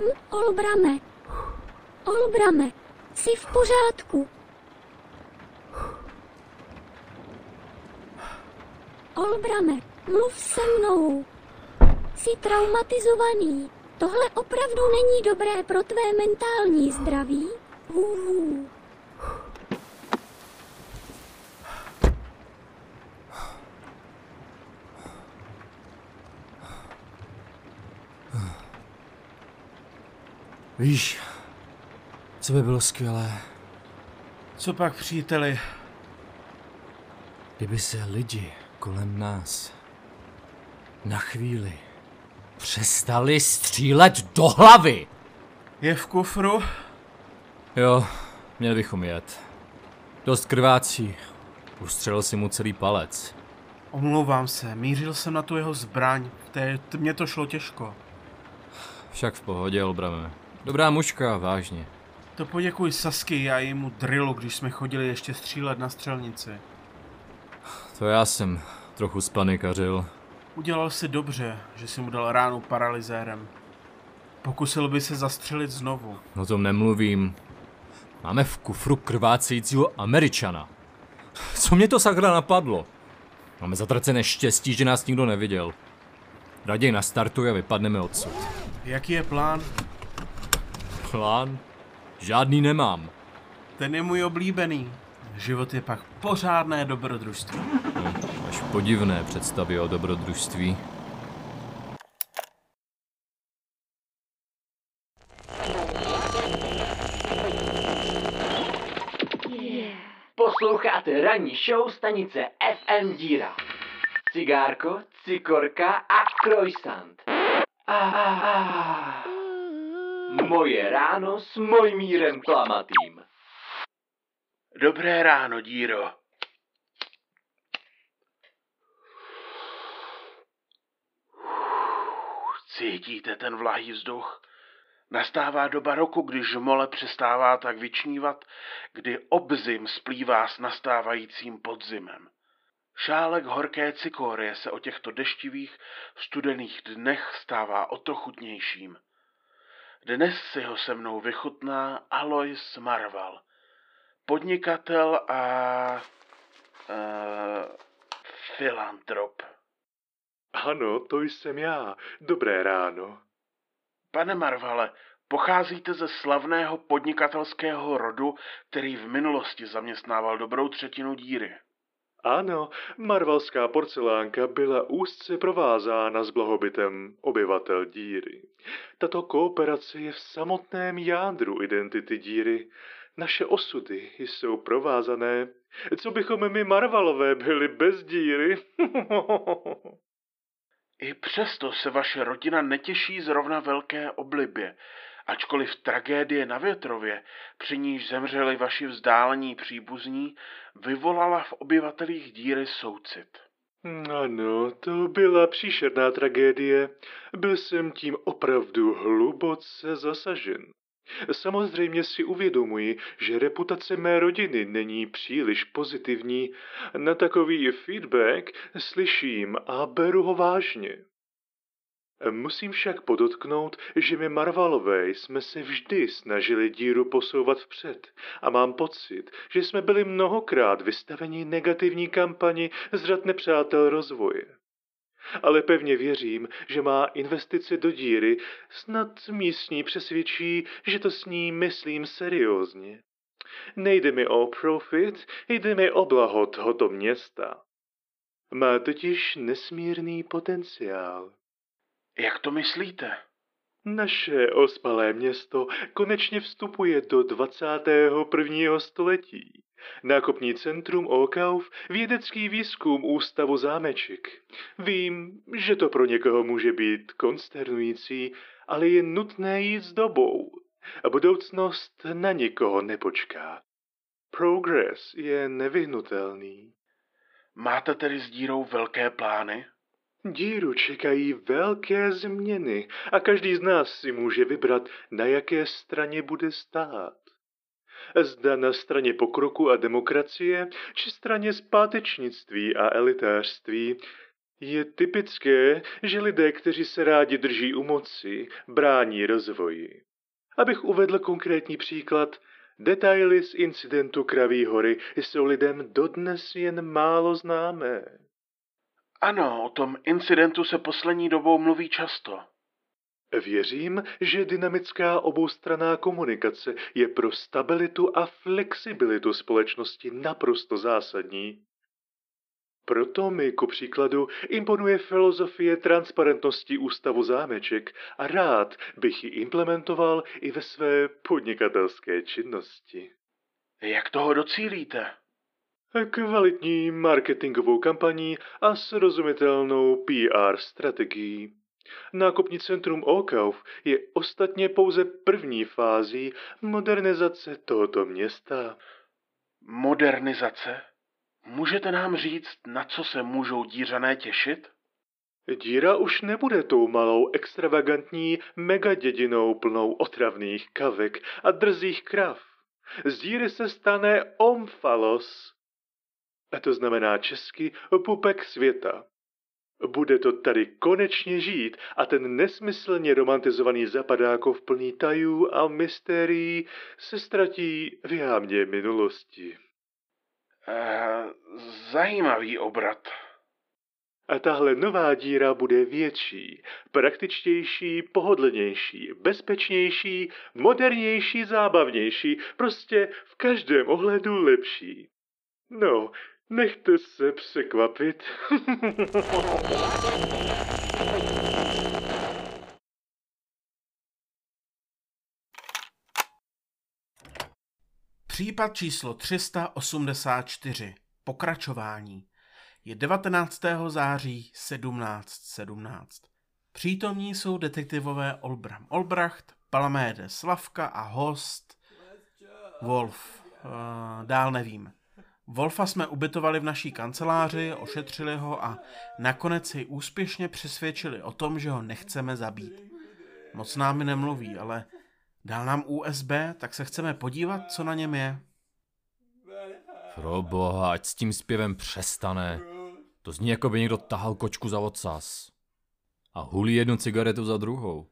Prosím, Olbrame. Olbrame, jsi v pořádku. Olbrame, mluv se mnou. Jsi traumatizovaný. Tohle opravdu není dobré pro tvé mentální zdraví. Uh. Víš, co by bylo skvělé? Co pak, příteli? Kdyby se lidi kolem nás na chvíli přestali střílet do hlavy. Je v kufru? Jo, měli bychom jet. Dost krvácí. Ustřelil si mu celý palec. Omlouvám se, mířil jsem na tu jeho zbraň. Té, mě to šlo těžko. Však v pohodě, Olbrame. Dobrá mužka, vážně. To poděkuji Sasky a jejímu drillu, když jsme chodili ještě střílet na střelnici. To já jsem trochu spanikařil. Udělal si dobře, že si mu dal ránu paralyzérem. Pokusil by se zastřelit znovu. O tom nemluvím. Máme v kufru krvácejícího Američana. Co mě to sakra napadlo? Máme zatracené štěstí, že nás nikdo neviděl. Raději nastartuj a vypadneme odsud. Jaký je plán? Plán? Žádný nemám. Ten je můj oblíbený. Život je pak pořádné dobrodružství. Až podivné představy o dobrodružství. Posloucháte ranní show stanice FM Díra. Cigárko, cikorka a croissant. Ah, ah, ah. Moje ráno s Mojmírem Klamatým. Dobré ráno, díro. Cítíte ten vlahý vzduch? Nastává doba roku, když mole přestává tak vyčnívat, kdy obzim splývá s nastávajícím podzimem. Šálek horké cikorie se o těchto deštivých, studených dnech stává o to chutnějším. Dnes si ho se mnou vychutná Alois Marval, podnikatel a... Uh, filantrop. Ano, to jsem já. Dobré ráno. Pane Marvale, pocházíte ze slavného podnikatelského rodu, který v minulosti zaměstnával dobrou třetinu díry. Ano, marvalská porcelánka byla úzce provázána s blahobytem obyvatel díry. Tato kooperace je v samotném jádru identity díry. Naše osudy jsou provázané. Co bychom my Marvalové byli bez díry? I přesto se vaše rodina netěší zrovna velké oblibě, ačkoliv tragédie na Větrově, při níž zemřeli vaši vzdálení příbuzní, vyvolala v obyvatelích díry soucit. Ano, to byla příšerná tragédie. Byl jsem tím opravdu hluboce zasažen. Samozřejmě si uvědomuji, že reputace mé rodiny není příliš pozitivní. Na takový feedback slyším a beru ho vážně. Musím však podotknout, že my Marvalové jsme se vždy snažili díru posouvat vpřed a mám pocit, že jsme byli mnohokrát vystaveni negativní kampani z řad nepřátel rozvoje. Ale pevně věřím, že má investice do díry snad místní přesvědčí, že to s ní myslím seriózně. Nejde mi o profit, jde mi o blaho tohoto města. Má totiž nesmírný potenciál. Jak to myslíte? Naše ospalé město konečně vstupuje do 21. století. Nákupní centrum Okauf, vědecký výzkum Ústavu Zámeček. Vím, že to pro někoho může být konsternující, ale je nutné jít s dobou. A budoucnost na nikoho nepočká. Progress je nevyhnutelný. Máte tedy s dírou velké plány? Díru čekají velké změny a každý z nás si může vybrat, na jaké straně bude stát. Zda na straně pokroku a demokracie, či straně zpátečnictví a elitářství. Je typické, že lidé, kteří se rádi drží u moci, brání rozvoji. Abych uvedl konkrétní příklad, detaily z incidentu Kraví hory jsou lidem dodnes jen málo známé. Ano, o tom incidentu se poslední dobou mluví často. Věřím, že dynamická oboustranná komunikace je pro stabilitu a flexibilitu společnosti naprosto zásadní. Proto mi ku příkladu imponuje filozofie transparentnosti Ústavu zámeček a rád bych ji implementoval i ve své podnikatelské činnosti. Jak toho docílíte? Kvalitní marketingovou kampaní a srozumitelnou PR strategií. Nákupní centrum Okauf je ostatně pouze první fází modernizace tohoto města. Modernizace? Můžete nám říct, na co se můžou dířané těšit? Díra už nebude tou malou extravagantní megadědinou plnou otravných kavek a drzých krav. Z díry se stane omfalos. A to znamená česky pupek světa. Bude to tady konečně žít a ten nesmyslně romantizovaný zapadákov plný tajů a mystérií se ztratí v jámě minulosti. Uh, zajímavý obrat. A tahle nová díra bude větší, praktičtější, pohodlnější, bezpečnější, modernější, zábavnější, prostě v každém ohledu lepší. No, nechte se překvapit. Případ číslo 384. Pokračování. Je 19. září 1717. Přítomní jsou detektivové Olbram Olbracht, Palaméde Slavka a host Wolf. Uh, dál nevím. Wolfa jsme ubytovali v naší kanceláři, ošetřili ho a nakonec si úspěšně přesvědčili o tom, že ho nechceme zabít. Moc námi nemluví, ale dal nám USB, tak se chceme podívat, co na něm je. Pro boha, ať s tím zpěvem přestane. To zní, jako by někdo tahal kočku za ocas. A hulí jednu cigaretu za druhou.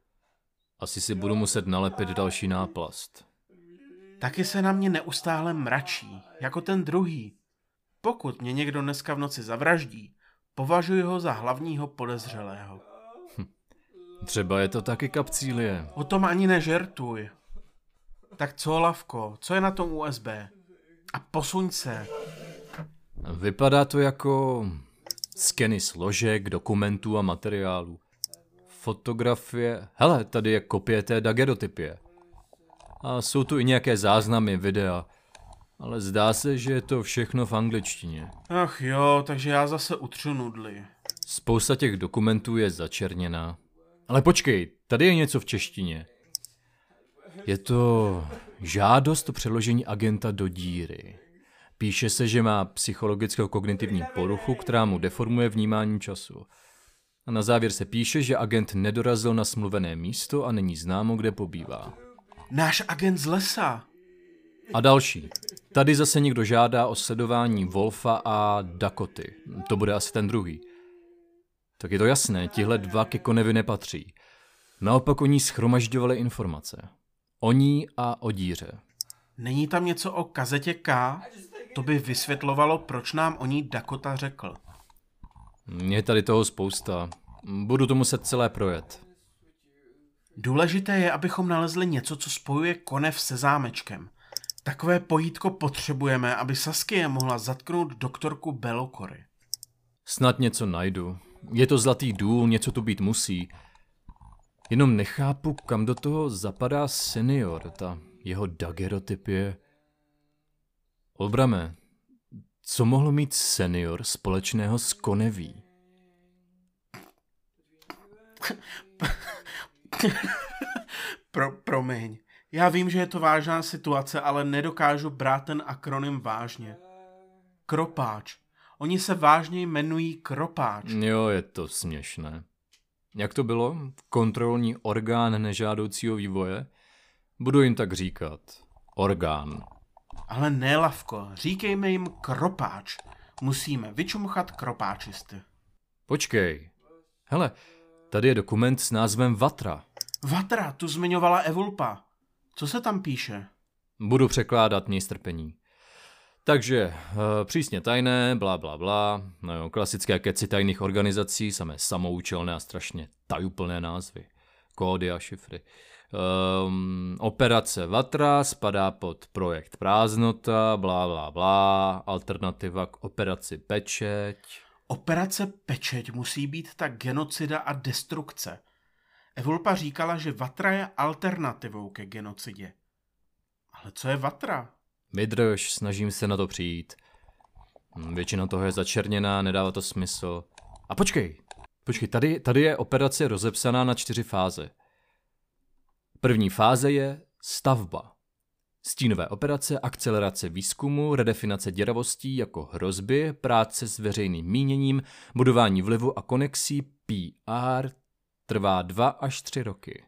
Asi si budu muset nalepit další náplast. Taky se na mě neustále mračí, jako ten druhý. Pokud mě někdo dneska v noci zavraždí, považuji ho za hlavního podezřelého. Třeba je to taky kapcílie. O tom ani nežertuj. Tak co, Lavko, co je na tom USB? A posuň se. Vypadá to jako skeny složek, dokumentů a materiálů. Fotografie. Hele, tady je kopie té dagerotypie. A jsou tu i nějaké záznamy, videa. Ale zdá se, že je to všechno v angličtině. Ach jo, takže já zase utřu nudly. Spousta těch dokumentů je začerněná. Ale počkej, tady je něco v češtině. Je to žádost o přeložení agenta do díry. Píše se, že má psychologicko-kognitivní poruchu, která mu deformuje vnímání času. A na závěr se píše, že agent nedorazil na smluvené místo a není známo, kde pobývá. Náš agent z lesa. A další. Tady zase někdo žádá o sledování Wolfa a Dakoty. To bude asi ten druhý. Tak je to jasné, tihle dva ke Konevi nepatří. Naopak oni schromažďovali informace. O ní a o díře. Není tam něco o kazetě K? To by vysvětlovalo, proč nám o ní Dakota řekl. Je tady toho spousta. Budu to muset celé projet. Důležité je, abychom nalezli něco, co spojuje Konev se zámečkem. Takové pojítko potřebujeme, aby Saskia mohla zatknout doktorku Belokory. Snad něco najdu. Je to zlatý důl, něco tu být musí. Jenom nechápu, kam do toho zapadá senior, ta jeho dagerotypie. Olbrame, co mohl mít senior společného s Koneví? Pro, promiň. Já vím, že je to vážná situace, ale nedokážu brát ten akronym vážně. Kropáč. Oni se vážně jmenují Kropáč. Jo, je to směšné. Jak to bylo? Kontrolní orgán nežádoucího vývoje? Budu jim tak říkat. Orgán. Ale ne, Lavko, říkejme jim Kropáč. Musíme vyčumchat kropáčisty. Počkej. Hele, tady je dokument s názvem Vatra. Vatra, tu zmiňovala Evulpa. Co se tam píše? Budu překládat, měj strpení. Takže uh, přísně tajné, blá, blá, blá, no jo, klasické keci tajných organizací, samé samoučelné a strašně tajuplné názvy, kódy a šifry. Um, operace Vatra spadá pod projekt Prázdnota, blá, blá, blá, alternativa k operaci Pečeť. Operace Pečeť musí být ta genocida a destrukce. Evulpa říkala, že Vatra je alternativou ke genocidě. Ale co je Vatra? Vydrž, snažím se na to přijít. Většina toho je začerněná, nedává to smysl. A počkej, počkej, tady, tady je operace rozepsaná na čtyři fáze. První fáze je stavba. Stínové operace, akcelerace výzkumu, redefinace děravostí jako hrozby, práce s veřejným míněním, budování vlivu a konexí, PR, trvá dva až tři roky.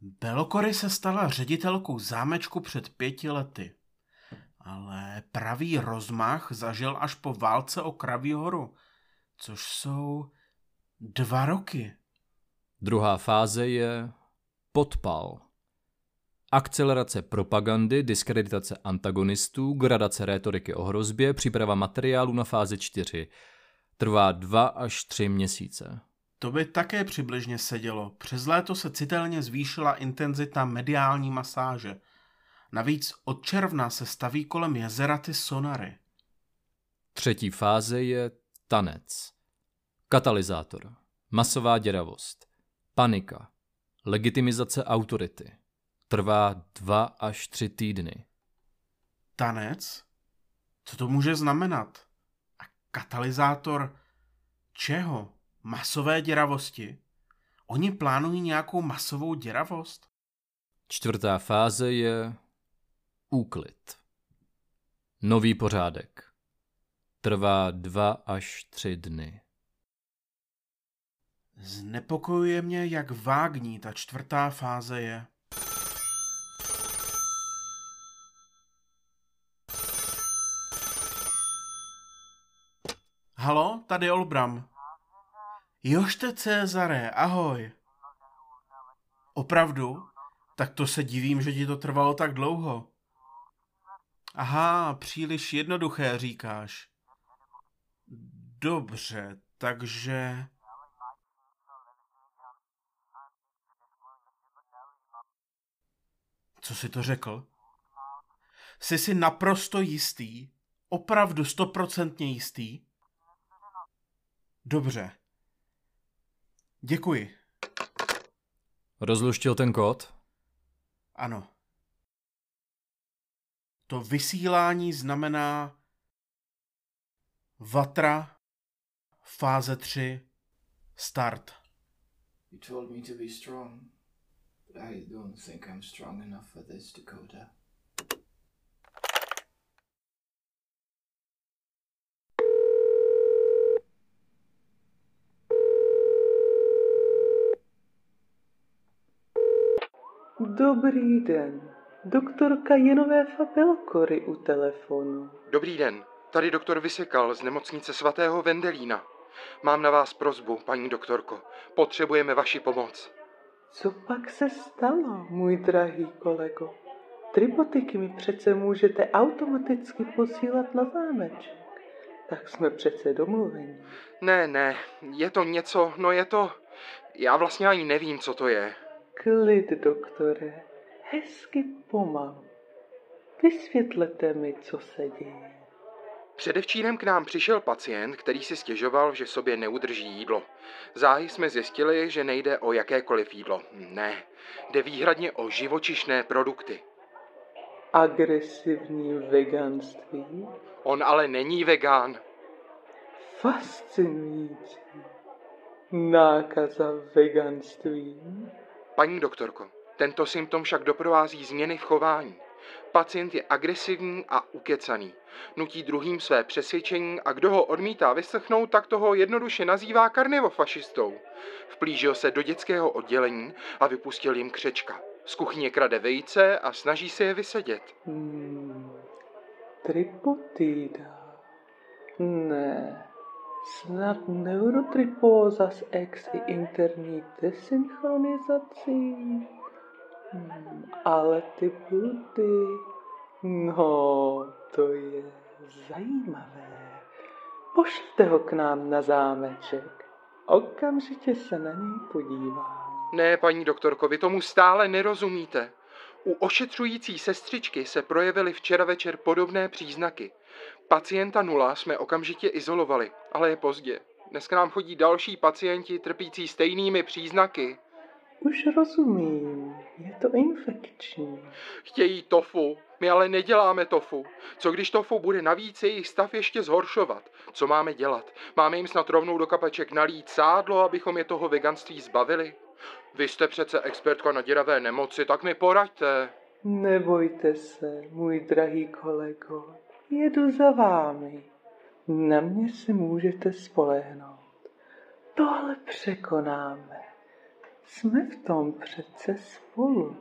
Belokory se stala ředitelkou zámečku před pěti lety. Ale pravý rozmach zažil až po válce o Kraví horu, což jsou dva roky. Druhá fáze je podpal. Akcelerace propagandy, diskreditace antagonistů, gradace rétoriky o hrozbě, příprava materiálu na fázi 4. Trvá dva až tři měsíce. To by také přibližně sedělo. Přes léto se citelně zvýšila intenzita mediální masáže. Navíc od června se staví kolem jezera ty sonary. Třetí fáze je tanec. Katalyzátor. Masová děravost. Panika. Legitimizace autority. Trvá dva až tři týdny. Tanec? Co to může znamenat? A katalyzátor čeho? Masové děravosti? Oni plánují nějakou masovou děravost? Čtvrtá fáze je úklid. Nový pořádek. Trvá dva až tři dny. Znepokojuje mě, jak vágní ta čtvrtá fáze je. Halo, tady Olbram. Jošte Cezare, ahoj. Opravdu? Tak to se divím, že ti to trvalo tak dlouho. Aha, příliš jednoduché říkáš. Dobře, takže... Co jsi to řekl? Jsi si naprosto jistý? Opravdu stoprocentně jistý? Dobře. Děkuji. Rozluštil ten kód? Ano. To vysílání znamená Vatra, fáze 3, start. You told me to be strong, but I don't think I'm strong enough for this, Dakota. Dobrý den. Doktorka Jenové Fabelkory u telefonu. Dobrý den, tady doktor Vysekal z nemocnice svatého Vendelína. Mám na vás prozbu, paní doktorko. Potřebujeme vaši pomoc. Co pak se stalo, můj drahý kolego? Tribotiky mi přece můžete automaticky posílat na zámeček. Tak jsme přece domluveni. Ne, ne, je to něco, no je to... Já vlastně ani nevím, co to je. Klid, doktore. Hezky pomalu. Vysvětlete mi, co se děje. Předevčírem k nám přišel pacient, který si stěžoval, že sobě neudrží jídlo. Záhy jsme zjistili, že nejde o jakékoliv jídlo. Ne, jde výhradně o živočišné produkty. Agresivní veganství? On ale není vegán. Fascinující. Nákaza veganství? Paní doktorko, tento symptom však doprovází změny v chování. Pacient je agresivní a ukecaný. Nutí druhým své přesvědčení a kdo ho odmítá vyslechnout, tak toho jednoduše nazývá karnivofašistou. Vplížil se do dětského oddělení a vypustil jim křečka. Z kuchyně krade vejce a snaží se je vysedět. Hmm. Tripotýda. Ne. Snad neurotripóza s ex i interní desynchronizací. Hmm, ale ty bludy, no, to je zajímavé. Pošlete ho k nám na zámeček. Okamžitě se na něj podívám. Ne, paní doktorko, vy tomu stále nerozumíte. U ošetřující sestřičky se projevily včera večer podobné příznaky. Pacienta nula jsme okamžitě izolovali, ale je pozdě. Dneska nám chodí další pacienti trpící stejnými příznaky. Už rozumím, je to infekční. Chtějí tofu, my ale neděláme tofu. Co když tofu bude navíc jejich stav ještě zhoršovat? Co máme dělat? Máme jim snad rovnou do kapeček nalít sádlo, abychom je toho veganství zbavili? Vy jste přece expertka na děravé nemoci, tak mi poraďte. Nebojte se, můj drahý kolego, jedu za vámi. Na mě si můžete spolehnout. Tohle překonáme. Jsme v tom přece spolu.